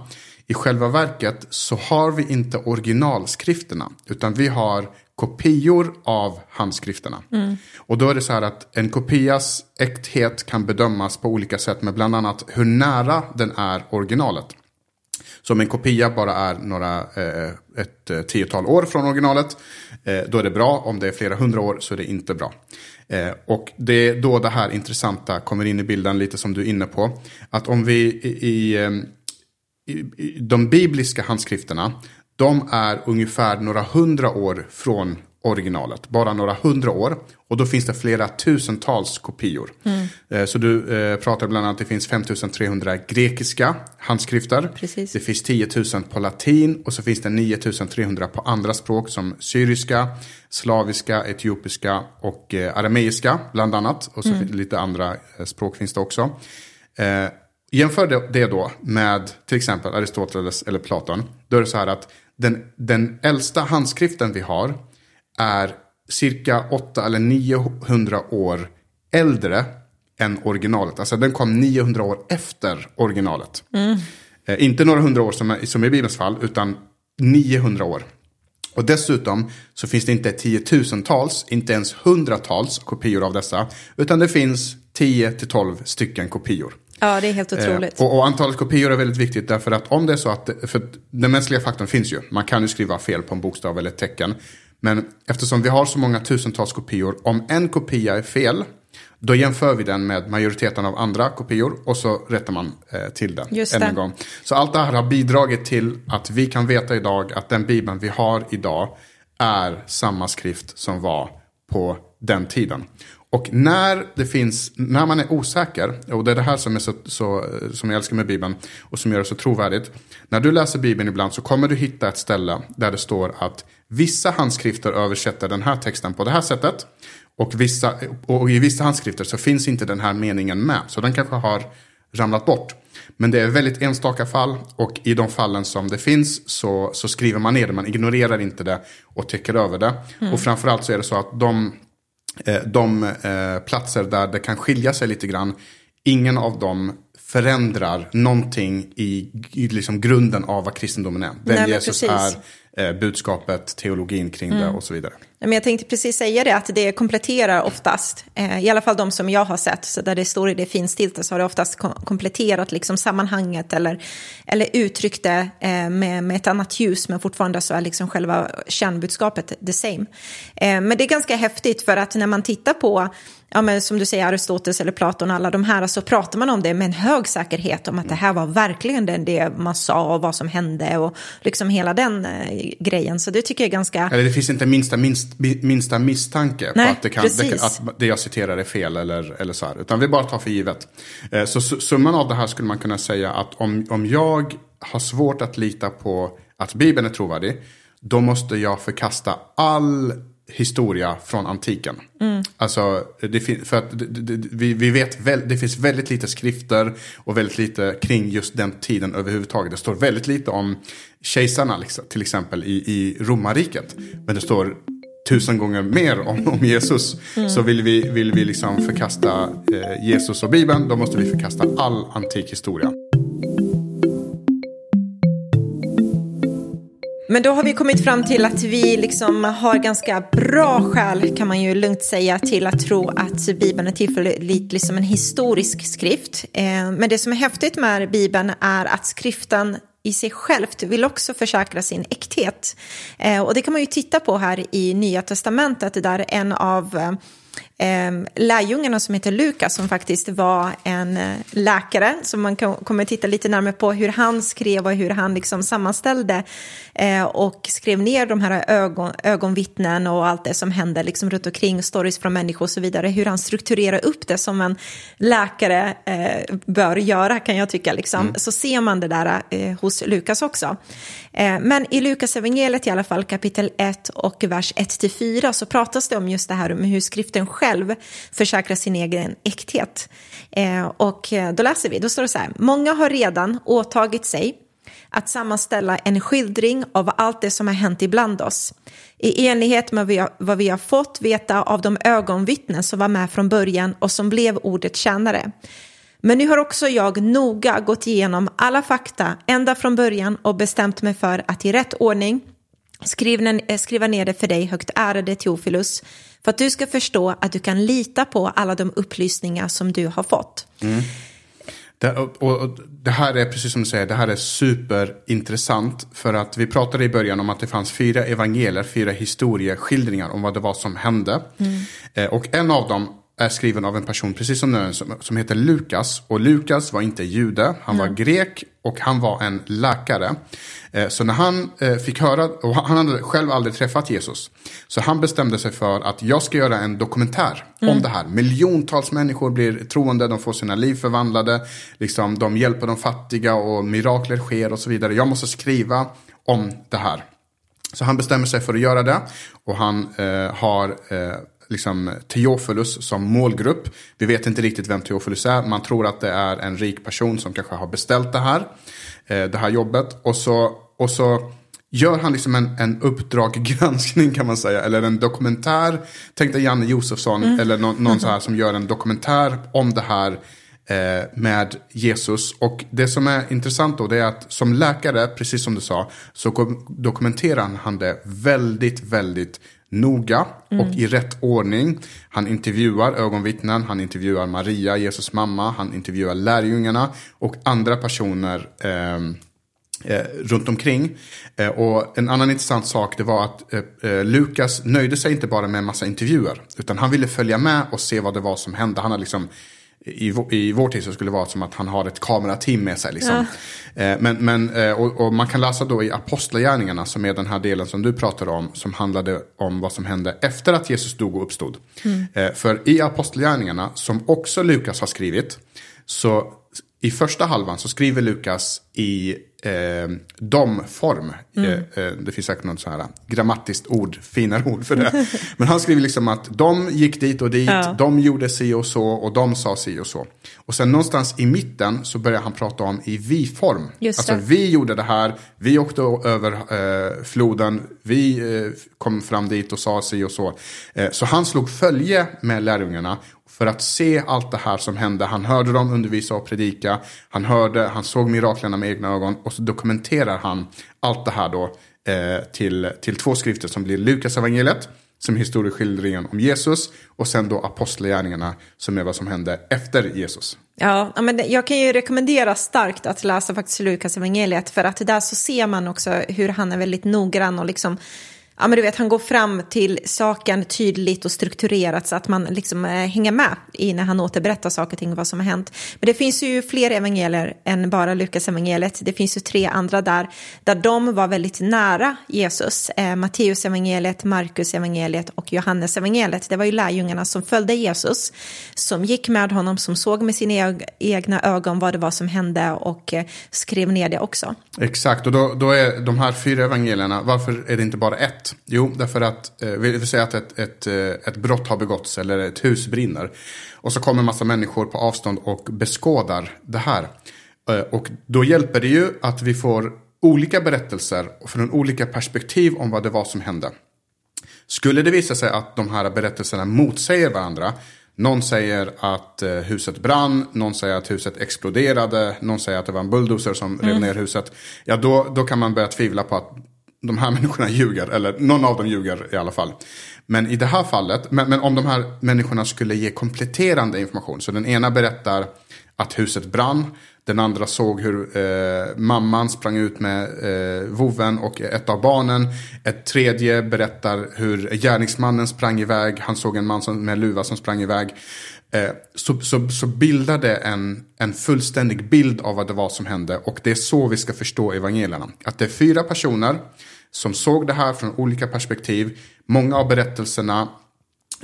B: I själva verket så har vi inte originalskrifterna. Utan vi har kopior av handskrifterna. Mm. Och då är det så här att en kopias äkthet kan bedömas på olika sätt med bland annat hur nära den är originalet. Så om en kopia bara är några, eh, ett eh, tiotal år från originalet, eh, då är det bra. Om det är flera hundra år så är det inte bra. Eh, och det är då det här intressanta kommer in i bilden, lite som du är inne på. Att om vi i, i, ehm, i de bibliska handskrifterna, de är ungefär några hundra år från originalet. Bara några hundra år. Och då finns det flera tusentals kopior. Mm. Eh, så du eh, pratar bland annat, det finns 5300 grekiska handskrifter.
A: Precis.
B: Det finns 10 000 på latin och så finns det 9300 på andra språk som syriska, slaviska, etiopiska och eh, arameiska bland annat. Och så mm. lite andra språk finns det också. Eh, jämför det då med till exempel Aristoteles eller Platon. Då är det så här att den, den äldsta handskriften vi har är cirka 800 eller 900 år äldre än originalet. Alltså den kom 900 år efter originalet. Mm. Eh, inte några hundra år som, är, som i Bibelns fall, utan 900 år. Och dessutom så finns det inte tiotusentals, inte ens hundratals kopior av dessa. Utan det finns 10 till 12 stycken kopior.
A: Ja, det är helt otroligt.
B: Eh, och, och, antalet kopior är väldigt viktigt därför att om det är så att, för den mänskliga faktorn finns ju. Man kan ju skriva fel på en bokstav eller ett tecken. Men eftersom vi har så många tusentals kopior, om en kopia är fel, då jämför vi den med majoriteten av andra kopior och så rättar man eh, till den
A: Just
B: än en gång. Så allt det här har bidragit till att vi kan veta idag att den bibeln vi har idag är samma skrift som var på den tiden. Och när det finns, när man är osäker, och det är det här som, är så, så, som jag älskar med Bibeln och som gör det så trovärdigt. När du läser Bibeln ibland så kommer du hitta ett ställe där det står att vissa handskrifter översätter den här texten på det här sättet. Och, vissa, och i vissa handskrifter så finns inte den här meningen med. Så den kanske har ramlat bort. Men det är väldigt enstaka fall och i de fallen som det finns så, så skriver man ner det. Man ignorerar inte det och täcker över det. Mm. Och framförallt så är det så att de de eh, platser där det kan skilja sig lite grann, ingen av dem förändrar någonting i, i liksom grunden av vad kristendomen är. Vem Nej, Jesus precis. är, eh, budskapet, teologin kring mm. det och så vidare.
A: Men jag tänkte precis säga det, att det kompletterar oftast, eh, i alla fall de som jag har sett, så där det står i det finstilta så har det oftast kompletterat liksom sammanhanget eller, eller uttryckt det eh, med, med ett annat ljus, men fortfarande så är liksom själva kärnbudskapet the same. Eh, men det är ganska häftigt för att när man tittar på ja, men som du säger, Aristoteles eller Platon, alla de här, så pratar man om det med en hög säkerhet om att det här var verkligen det, det man sa och vad som hände och liksom hela den eh, grejen. Så det tycker jag är ganska...
B: Eller det finns inte minsta, minst, minsta misstanke Nej, på att det, kan, det, att det jag citerar är fel eller, eller så här, utan vi bara tar för givet. Eh, så summan av det här skulle man kunna säga att om, om jag har svårt att lita på att Bibeln är trovärdig, då måste jag förkasta all historia från antiken. Mm. Alltså, det, för att vi vet väl, det finns väldigt lite skrifter och väldigt lite kring just den tiden överhuvudtaget. Det står väldigt lite om kejsarna liksom, till exempel i, i romarriket. Men det står tusen gånger mer om, om Jesus. Mm. Så vill vi, vill vi liksom förkasta eh, Jesus och Bibeln, då måste vi förkasta all antik historia.
A: Men då har vi kommit fram till att vi liksom har ganska bra skäl, kan man ju lugnt säga, till att tro att Bibeln är tillförlitlig som en historisk skrift. Eh, men det som är häftigt med Bibeln är att skriften i sig självt vill också försäkra sin äkthet. Eh, och det kan man ju titta på här i Nya Testamentet där en av eh, lärjungarna som heter Lukas som faktiskt var en eh, läkare som man kan, kommer titta lite närmare på hur han skrev och hur han liksom sammanställde eh, och skrev ner de här ögon, ögonvittnen och allt det som hände liksom runt omkring, stories från människor och så vidare, hur han strukturerar upp det som en läkare eh, bör göra kan jag tycka. Liksom. Mm. Så ser man det där hos Lukas också. Men i Lukas evangeliet i alla fall, kapitel 1 och vers 1-4 så pratas det om just det här med hur skriften själv försäkra sin egen äkthet. Eh, och eh, då läser vi, då står det så här, många har redan åtagit sig att sammanställa en skildring av allt det som har hänt ibland oss. I enlighet med vad vi har fått veta av de ögonvittnen som var med från början och som blev ordet tjänare. Men nu har också jag noga gått igenom alla fakta ända från början och bestämt mig för att i rätt ordning skriva ner det för dig högt ärade Teofilus för att du ska förstå att du kan lita på alla de upplysningar som du har fått. Mm.
B: Det, och, och, det här är precis som du säger, det här är superintressant. För att vi pratade i början om att det fanns fyra evangelier, fyra historieskildringar om vad det var som hände. Mm. Eh, och en av dem är skriven av en person, precis som nu, som, som heter Lukas. Och Lukas var inte jude, han var grek och han var en läkare. Eh, så när han eh, fick höra, och han hade själv aldrig träffat Jesus. Så han bestämde sig för att jag ska göra en dokumentär mm. om det här. Miljontals människor blir troende, de får sina liv förvandlade. Liksom, de hjälper de fattiga och mirakler sker och så vidare. Jag måste skriva om det här. Så han bestämmer sig för att göra det. Och han eh, har eh, liksom Teofilus som målgrupp. Vi vet inte riktigt vem Teofilus är. Man tror att det är en rik person som kanske har beställt det här, eh, det här jobbet. Och så, och så gör han liksom en, en uppdraggranskning kan man säga. Eller en dokumentär. Tänk dig Janne Josefsson mm. eller någon, någon så här som gör en dokumentär om det här eh, med Jesus. Och det som är intressant då det är att som läkare, precis som du sa, så dokumenterar han det väldigt, väldigt noga och mm. i rätt ordning. Han intervjuar ögonvittnen, han intervjuar Maria, Jesus mamma, han intervjuar lärjungarna och andra personer eh, eh, runt omkring. Eh, och en annan intressant sak det var att eh, eh, Lukas nöjde sig inte bara med en massa intervjuer. Utan han ville följa med och se vad det var som hände. Han har liksom i, i vår tid så skulle det vara som att han har ett kamerateam med sig. Liksom. Ja. Eh, men, men, eh, och, och, man kan läsa då i Apostlagärningarna som är den här delen som du pratade om. Som handlade om vad som hände efter att Jesus dog och uppstod. Mm. Eh, för i Apostlagärningarna som också Lukas har skrivit. Så i första halvan så skriver Lukas i eh, dom-form. Mm. Eh, eh, det finns säkert något så här grammatiskt ord, finare ord för det. Men han skriver liksom att de gick dit och dit, ja. de gjorde si och så och de sa si och så. Och sen någonstans i mitten så börjar han prata om i vi-form. Alltså vi gjorde det här, vi åkte över eh, floden, vi eh, kom fram dit och sa si och så. Eh, så han slog följe med lärjungarna för att se allt det här som hände. Han hörde dem undervisa och predika. Han hörde, han såg miraklerna med egna ögon. Och så dokumenterar han allt det här då eh, till, till två skrifter som blir Lukas evangeliet som är historieskildringen om Jesus och sen då apostlagärningarna som är vad som hände efter Jesus.
A: Ja, men jag kan ju rekommendera starkt att läsa faktiskt Lukas evangeliet för att där så ser man också hur han är väldigt noggrann och liksom ja, men du vet, han går fram till saken tydligt och strukturerat så att man liksom eh, hänger med i när han återberättar saker och ting, vad som har hänt. Men det finns ju fler evangelier än bara Lukas evangeliet. Det finns ju tre andra där, där de var väldigt nära Jesus. Eh, Matteus evangeliet, Markus evangeliet och Johannes evangeliet. Det var ju lärjungarna som följde Jesus, som gick med honom, som såg med sina egna ögon vad det var som hände och eh, skrev ner det också.
B: Exakt, och då, då är de här fyra evangelierna, varför är det inte bara ett? Jo, därför att eh, vi säga att ett, ett, eh, ett brott har begåtts eller ett hus brinner. Och så kommer en massa människor på avstånd och beskådar det här. Eh, och då hjälper det ju att vi får olika berättelser från olika perspektiv om vad det var som hände. Skulle det visa sig att de här berättelserna motsäger varandra någon säger att eh, huset brann, någon säger att huset exploderade, någon säger att det var en bulldozer som rev ner huset. Ja, då, då kan man börja tvivla på att de här människorna ljuger, eller någon av dem ljuger i alla fall. Men i det här fallet, men, men om de här människorna skulle ge kompletterande information, så den ena berättar att huset brann, den andra såg hur eh, mamman sprang ut med eh, voven och ett av barnen. Ett tredje berättar hur gärningsmannen sprang iväg. Han såg en man som, med luva som sprang iväg. Eh, så, så, så bildade en, en fullständig bild av vad det var som hände. Och det är så vi ska förstå evangelierna. Att det är fyra personer som såg det här från olika perspektiv. Många av berättelserna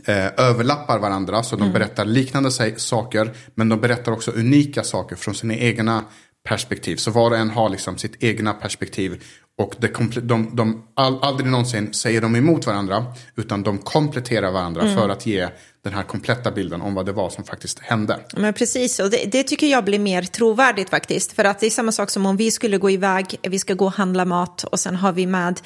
B: eh, överlappar varandra. Så de mm. berättar liknande saker. Men de berättar också unika saker från sina egna perspektiv. Så var och en har liksom sitt egna perspektiv. Och det de, de, all, aldrig någonsin säger de emot varandra. Utan de kompletterar varandra mm. för att ge den här kompletta bilden om vad det var som faktiskt hände.
A: Men precis, och det, det, tycker jag blir mer trovärdigt faktiskt. För att det är samma sak som om vi skulle gå iväg, vi ska gå och handla mat och sen har vi med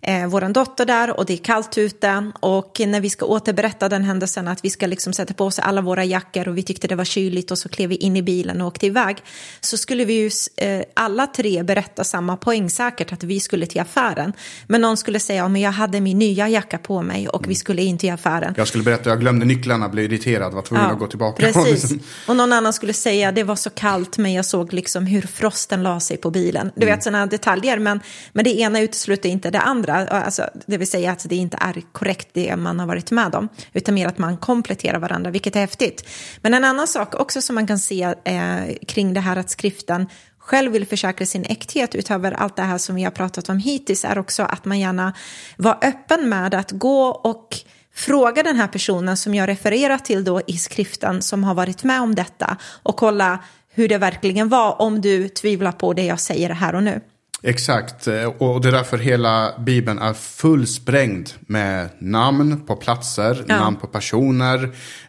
A: eh, vår dotter där och det är kallt ute. Och när vi ska återberätta den händelsen att vi ska liksom sätta på oss alla våra jackor och vi tyckte det var kyligt och så klev vi in i bilen och åkte iväg. Så skulle vi ju eh, alla tre berätta samma poäng säkert att vi skulle till affären. Men någon skulle säga, ja, men jag hade min nya jacka på mig och vi skulle in till affären.
B: Jag skulle berätta, jag glömde nyckeln nycklarna, blev irriterad, var tvungen ja, att gå tillbaka.
A: Precis. Och någon annan skulle säga det var så kallt men jag såg liksom hur frosten la sig på bilen. Du mm. vet sådana detaljer men, men det ena utesluter inte det andra. Alltså, det vill säga att det inte är korrekt det man har varit med om utan mer att man kompletterar varandra vilket är häftigt. Men en annan sak också som man kan se eh, kring det här att skriften själv vill försäkra sin äkthet utöver allt det här som vi har pratat om hittills är också att man gärna var öppen med att gå och Fråga den här personen som jag refererar till då i skriften som har varit med om detta och kolla hur det verkligen var om du tvivlar på det jag säger här och nu.
B: Exakt, och det är därför hela Bibeln är fullsprängd med namn på platser, ja. namn på personer,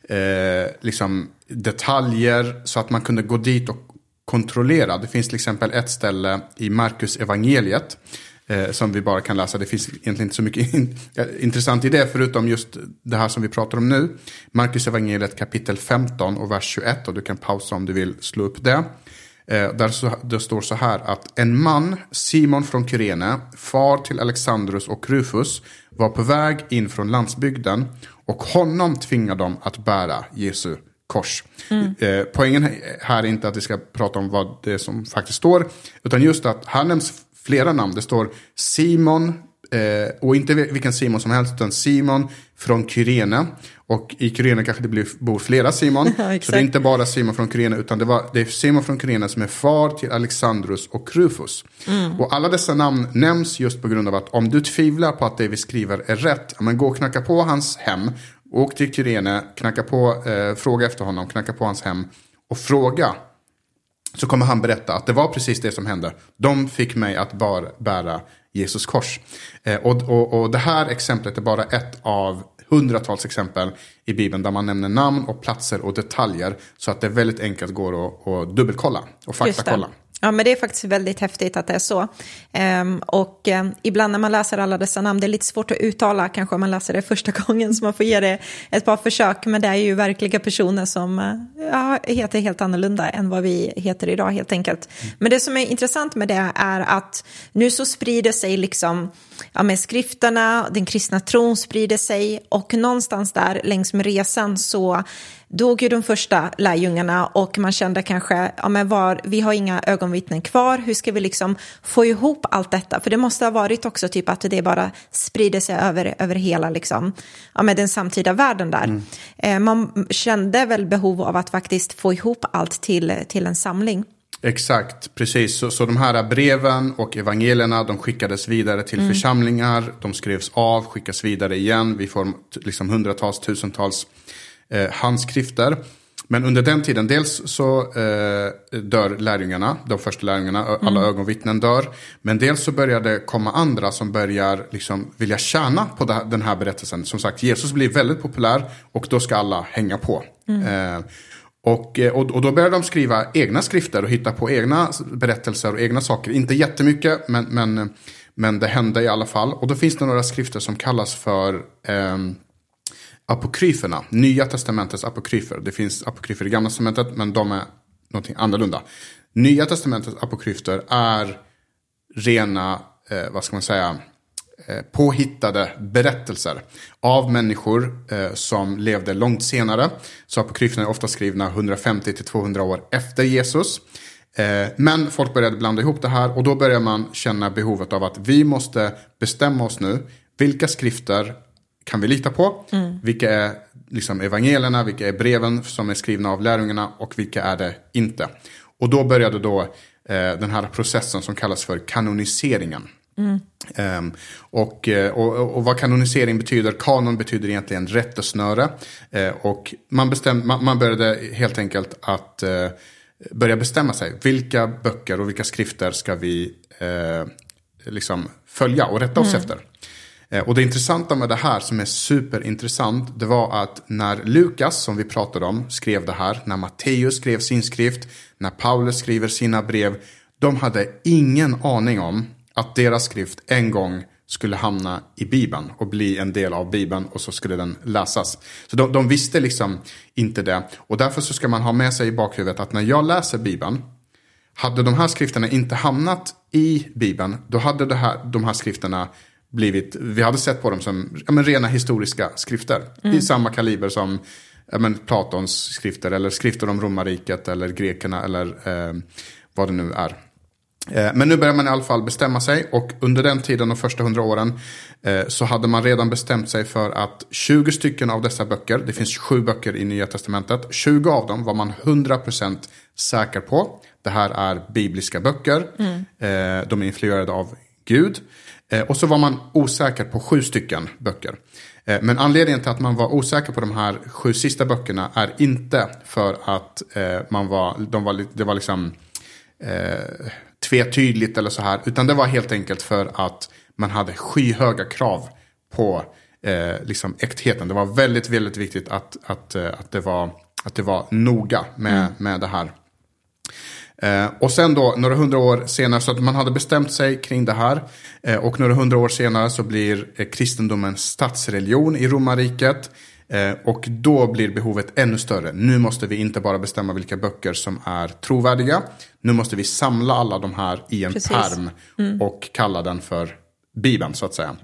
B: eh, liksom detaljer så att man kunde gå dit och kontrollera. Det finns till exempel ett ställe i Markus evangeliet Eh, som vi bara kan läsa. Det finns egentligen inte så mycket in, intressant i det förutom just det här som vi pratar om nu. Markus evangeliet kapitel 15 och vers 21 och du kan pausa om du vill slå upp det. Eh, där så, det står så här att en man, Simon från Kyrene, far till Alexandrus och Rufus, var på väg in från landsbygden och honom tvingade de att bära Jesu kors. Mm. Eh, poängen här är inte att vi ska prata om vad det är som faktiskt står, utan just att här nämns flera namn. Det står Simon, eh, och inte vilken Simon som helst, utan Simon från Kyrene. Och i Kyrene kanske det blir, bor flera Simon. Ja, så det är inte bara Simon från Kyrene, utan det, var, det är Simon från Kyrene som är far till Alexandrus och Rufus. Mm. Och alla dessa namn nämns just på grund av att om du tvivlar på att det vi skriver är rätt, men gå och knacka på hans hem. Åk till Kyrene, knacka på, eh, fråga efter honom, knacka på hans hem och fråga så kommer han berätta att det var precis det som hände. De fick mig att bar, bära Jesus kors. Eh, och, och, och det här exemplet är bara ett av hundratals exempel i Bibeln där man nämner namn och platser och detaljer så att det väldigt enkelt går att, att dubbelkolla och faktakolla.
A: Ja, men det är faktiskt väldigt häftigt att det är så. Um, och um, ibland när man läser alla dessa namn, det är lite svårt att uttala kanske om man läser det första gången, så man får ge det ett par försök. Men det är ju verkliga personer som uh, ja, heter helt annorlunda än vad vi heter idag helt enkelt. Mm. Men det som är intressant med det är att nu så sprider sig liksom, ja, med skrifterna, den kristna tron sprider sig och någonstans där längs med resan så dog ju de första lärjungarna och man kände kanske, ja men var, vi har inga ögonvittnen kvar, hur ska vi liksom få ihop allt detta? För det måste ha varit också typ att det bara sprider sig över, över hela liksom, ja men den samtida världen där. Mm. Eh, man kände väl behov av att faktiskt få ihop allt till, till en samling.
B: Exakt, precis. Så, så de här breven och evangelierna de skickades vidare till mm. församlingar. De skrevs av, skickas vidare igen. Vi får liksom hundratals, tusentals eh, handskrifter. men under den tiden, dels så eh, dör lärjungarna, de första lärjungarna, alla ögonvittnen dör. Men dels så börjar det komma andra som börjar liksom vilja tjäna på det, den här berättelsen. Som sagt, Jesus blir väldigt populär och då ska alla hänga på. Eh, och, eh, och, och då börjar de skriva egna skrifter och hitta på egna berättelser och egna saker. Inte jättemycket, men, men, men det hände i alla fall. Och då finns det några skrifter som kallas för eh, apokryferna. Nya testamentets apokryfer. Det finns apokryfer i gamla testamentet, men de är någonting annorlunda. Nya testamentets apokryfer är rena, eh, vad ska man säga, påhittade berättelser av människor eh, som levde långt senare. Så apokryferna är ofta skrivna 150-200 år efter Jesus. Eh, men folk började blanda ihop det här och då börjar man känna behovet av att vi måste bestämma oss nu. Vilka skrifter kan vi lita på? Vilka är liksom evangelierna, vilka är breven som är skrivna av lärjungarna och vilka är det inte? Och då började då eh, den här processen som kallas för kanoniseringen. Ehm, och, och, och vad kanonisering betyder, kanon betyder egentligen rättesnöre. Eh, och man, bestäm, man, man började helt enkelt att eh, börja bestämma sig. Vilka böcker och vilka skrifter ska vi eh, liksom följa och rätta oss efter? Eh, Och det intressanta med det här som är superintressant, det var att när Lukas, som vi pratade om, skrev det här, när Matteus skrev sin skrift, när Paulus skriver sina brev, de hade ingen aning om att deras skrift en gång skulle hamna i Bibeln och bli en del av Bibeln och så skulle den läsas. Så de, de visste liksom inte det. Och därför så ska man ha med sig i bakhuvudet att när jag läser Bibeln, hade de här skrifterna inte hamnat i Bibeln, då hade här, de här skrifterna blivit, vi hade sett på dem som ja, men, rena historiska skrifter. I samma kaliber som ja, men, Platons skrifter eller skrifter om romarriket eller grekerna eller eh, vad det nu är. Eh, Men nu börjar man i alla fall bestämma sig och under den tiden, de första hundra åren, eh, så hade man redan bestämt sig för att 20 stycken av dessa böcker, det finns sju böcker i Nya Testamentet, 20 av dem var man 100% säker på. Det här är bibliska böcker, Eh, de är influerade av Gud. Och så var man osäker på sju stycken böcker. Men anledningen till att man var osäker på de här sju sista böckerna är inte för att man var, de var, det var liksom eh, tvetydigt eller så här. Utan det var helt enkelt för att man hade skyhöga krav på eh, liksom äktheten. Det var väldigt, väldigt viktigt att, att, eh, att, det, var, att det var noga med, med det här. Eh, och sen då några hundra år senare, så att man hade bestämt sig kring det här. Eh, och några hundra år senare så blir eh, kristendomen statsreligion i romarriket. Eh, och då blir behovet ännu större. Nu måste vi inte bara bestämma vilka böcker som är trovärdiga. Nu måste vi samla alla de här i en
A: Precis.
B: perm och kalla den för Bibeln så att säga.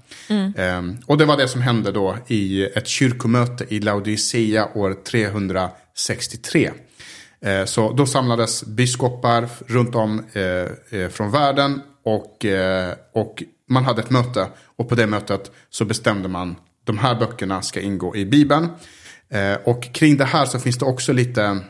B: Eh, och det var det som hände då i ett kyrkomöte i Laodicea år 363. Eh, Så då samlades biskopar runt om från världen och, och man hade ett möte. Och på det mötet så bestämde man de här böckerna ska ingå i Bibeln. Eh, Och kring det här så finns det också lite,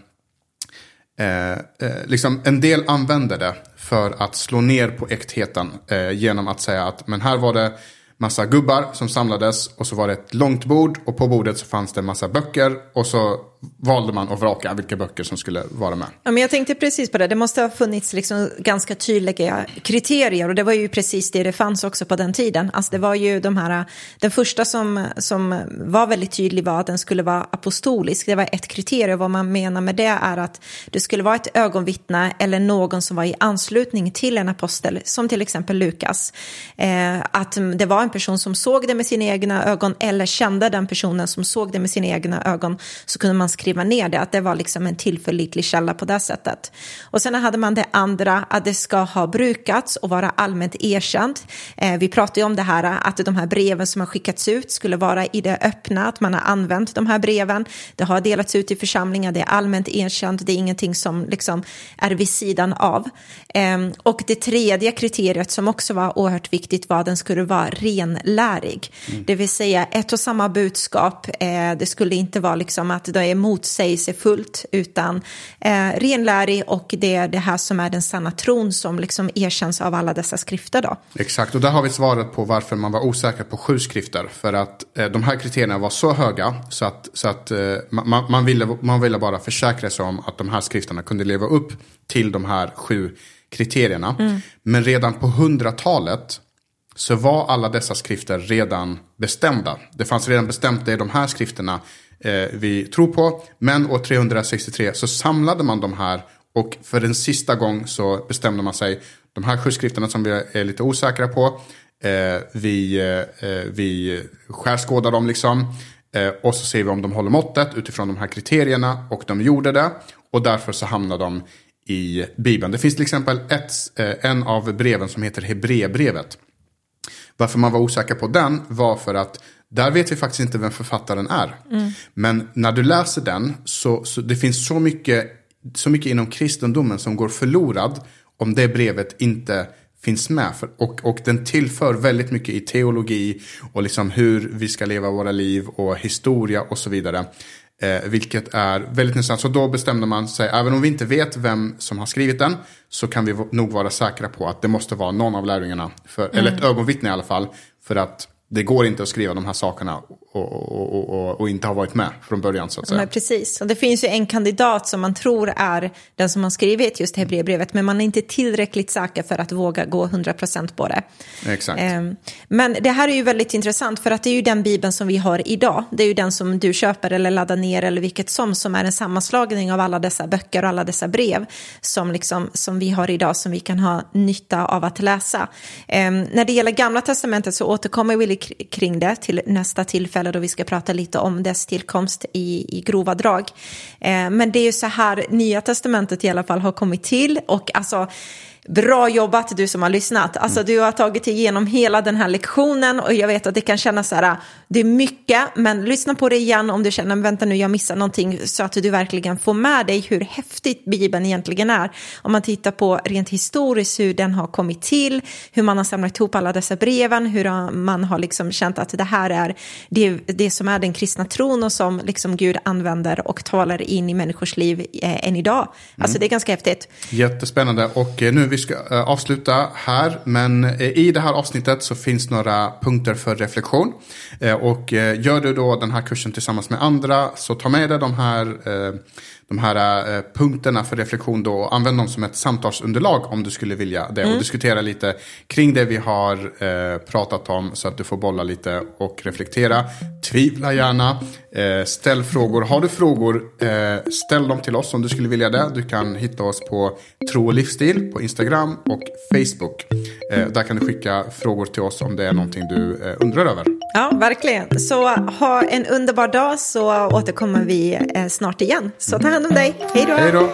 B: eh, eh, liksom en del använder det för att slå ner på äktheten eh, genom att säga att men här var det massa gubbar som samlades och så var det ett långt bord och på bordet så fanns det massa böcker och så valde man att vraka vilka böcker som skulle vara med.
A: Ja, men jag tänkte precis på det. Det måste ha funnits liksom ganska tydliga kriterier och det var ju precis det det fanns också på den tiden. Alltså det var ju de här, den första som, som var väldigt tydlig var att den skulle vara apostolisk. Det var ett kriterium. Vad man menar med det är att det skulle vara ett ögonvittne eller någon som var i anslutning till en apostel, som till exempel Lukas. Eh, att det var en person som såg det med sina egna ögon eller kände den personen som såg det med sina egna ögon så kunde man skriva ner det, att det var liksom en tillförlitlig källa på det sättet. Och sen hade man det andra, att det ska ha brukats och vara allmänt erkänt. Eh, vi pratade ju om det här att de här breven som har skickats ut skulle vara i det öppna, att man har använt de här breven. Det har delats ut i församlingar, det är allmänt erkänt, det är ingenting som liksom är vid sidan av. Eh, och det tredje kriteriet som också var oerhört viktigt var att den skulle vara renlärig. Det vill säga ett och samma budskap, eh, det skulle inte vara liksom att det är motsägelsefullt utan eh, renlärig och det är det här som är den sanna tron som liksom erkänns av alla dessa skrifter. Då.
B: Exakt, och där har vi svaret på varför man var osäker på sju skrifter. För att eh, de här kriterierna var så höga så att, så att eh, man, man, ville, man ville bara försäkra sig om att de här skrifterna kunde leva upp till de här sju kriterierna. Mm. Men redan på hundratalet så var alla dessa skrifter redan bestämda. Det fanns redan bestämt, det är de här skrifterna Eh, vi tror på. Men år 363 så samlade man de här och för en sista gång så bestämde man sig, de här sju skrifterna som vi är lite osäkra på, eh, vi, eh, eh, vi skärskådar dem liksom. Eh, och så ser vi om de håller måttet utifrån de här kriterierna och de gjorde det. Och därför så hamnar de i Bibeln. Det finns till exempel ett, eh, en av breven som heter Hebreerbrevet. Varför man var osäker på den var för att där vet vi faktiskt inte vem författaren är. Mm. Men när du läser den så, så det finns så mycket, så mycket inom kristendomen som går förlorad om det brevet inte finns med. För, och, och den tillför väldigt mycket i teologi och liksom hur vi ska leva våra liv och historia och så vidare. Eh, vilket är väldigt intressant. Så då bestämde man sig, även om vi inte vet vem som har skrivit den, så kan vi nog vara säkra på att det måste vara någon av lärjungarna, mm. eller ett ögonvittne i alla fall, för att det går inte att skriva de här sakerna och, och, och, och, inte ha varit med från början. Så att säga.
A: Men precis, och det finns ju en kandidat som man tror är den som har skrivit just Hebreerbrevet, men man är inte tillräckligt säker för att våga gå 100% på det.
B: Exakt.
A: Ehm, men det här är ju väldigt intressant, för att det är ju den bibeln som vi har idag. Det är ju den som du köper eller laddar ner eller vilket som, som är en sammanslagning av alla dessa böcker och alla dessa brev som, liksom, som vi har idag, som vi kan ha nytta av att läsa. Ehm, när det gäller Gamla Testamentet så återkommer Willy kring det till nästa tillfälle då vi ska prata lite om dess tillkomst i, i grova drag. Eh, men det är ju så här Nya Testamentet i alla fall har kommit till och alltså Bra jobbat du som har lyssnat. Alltså du har tagit igenom hela den här lektionen och jag vet att det kan kännas så här, det är mycket, men lyssna på det igen om du känner, vänta nu jag missar någonting så att du verkligen får med dig hur häftigt Bibeln egentligen är. Om man tittar på rent historiskt hur den har kommit till, hur man har samlat ihop alla dessa breven, hur man har liksom känt att det här är det, det som är den kristna tron och som liksom Gud använder och talar in i människors liv eh, än idag. Alltså mm. det är ganska häftigt.
B: Jättespännande och eh, nu vi ska eh, avsluta här. Men eh, i det här avsnittet så finns några punkter för reflektion. Eh, och gör du då den här kursen tillsammans med andra så ta med dig de här de här eh, punkterna för reflektion då och använd dem som ett samtalsunderlag om du skulle vilja det. Mm. Och diskutera lite kring det vi har eh, pratat om så att du får bolla lite och reflektera. Tvivla gärna, eh, ställ frågor. Har du frågor, eh, ställ dem till oss om du skulle vilja det. Du kan hitta oss på Tro och livsstil på Instagram och Facebook. Eh, där kan du skicka frågor till oss om det är någonting du eh, undrar över.
A: Ja, verkligen. Så ha en underbar dag så återkommer vi snart igen. Så ta hand hand om dig.
B: Hej då.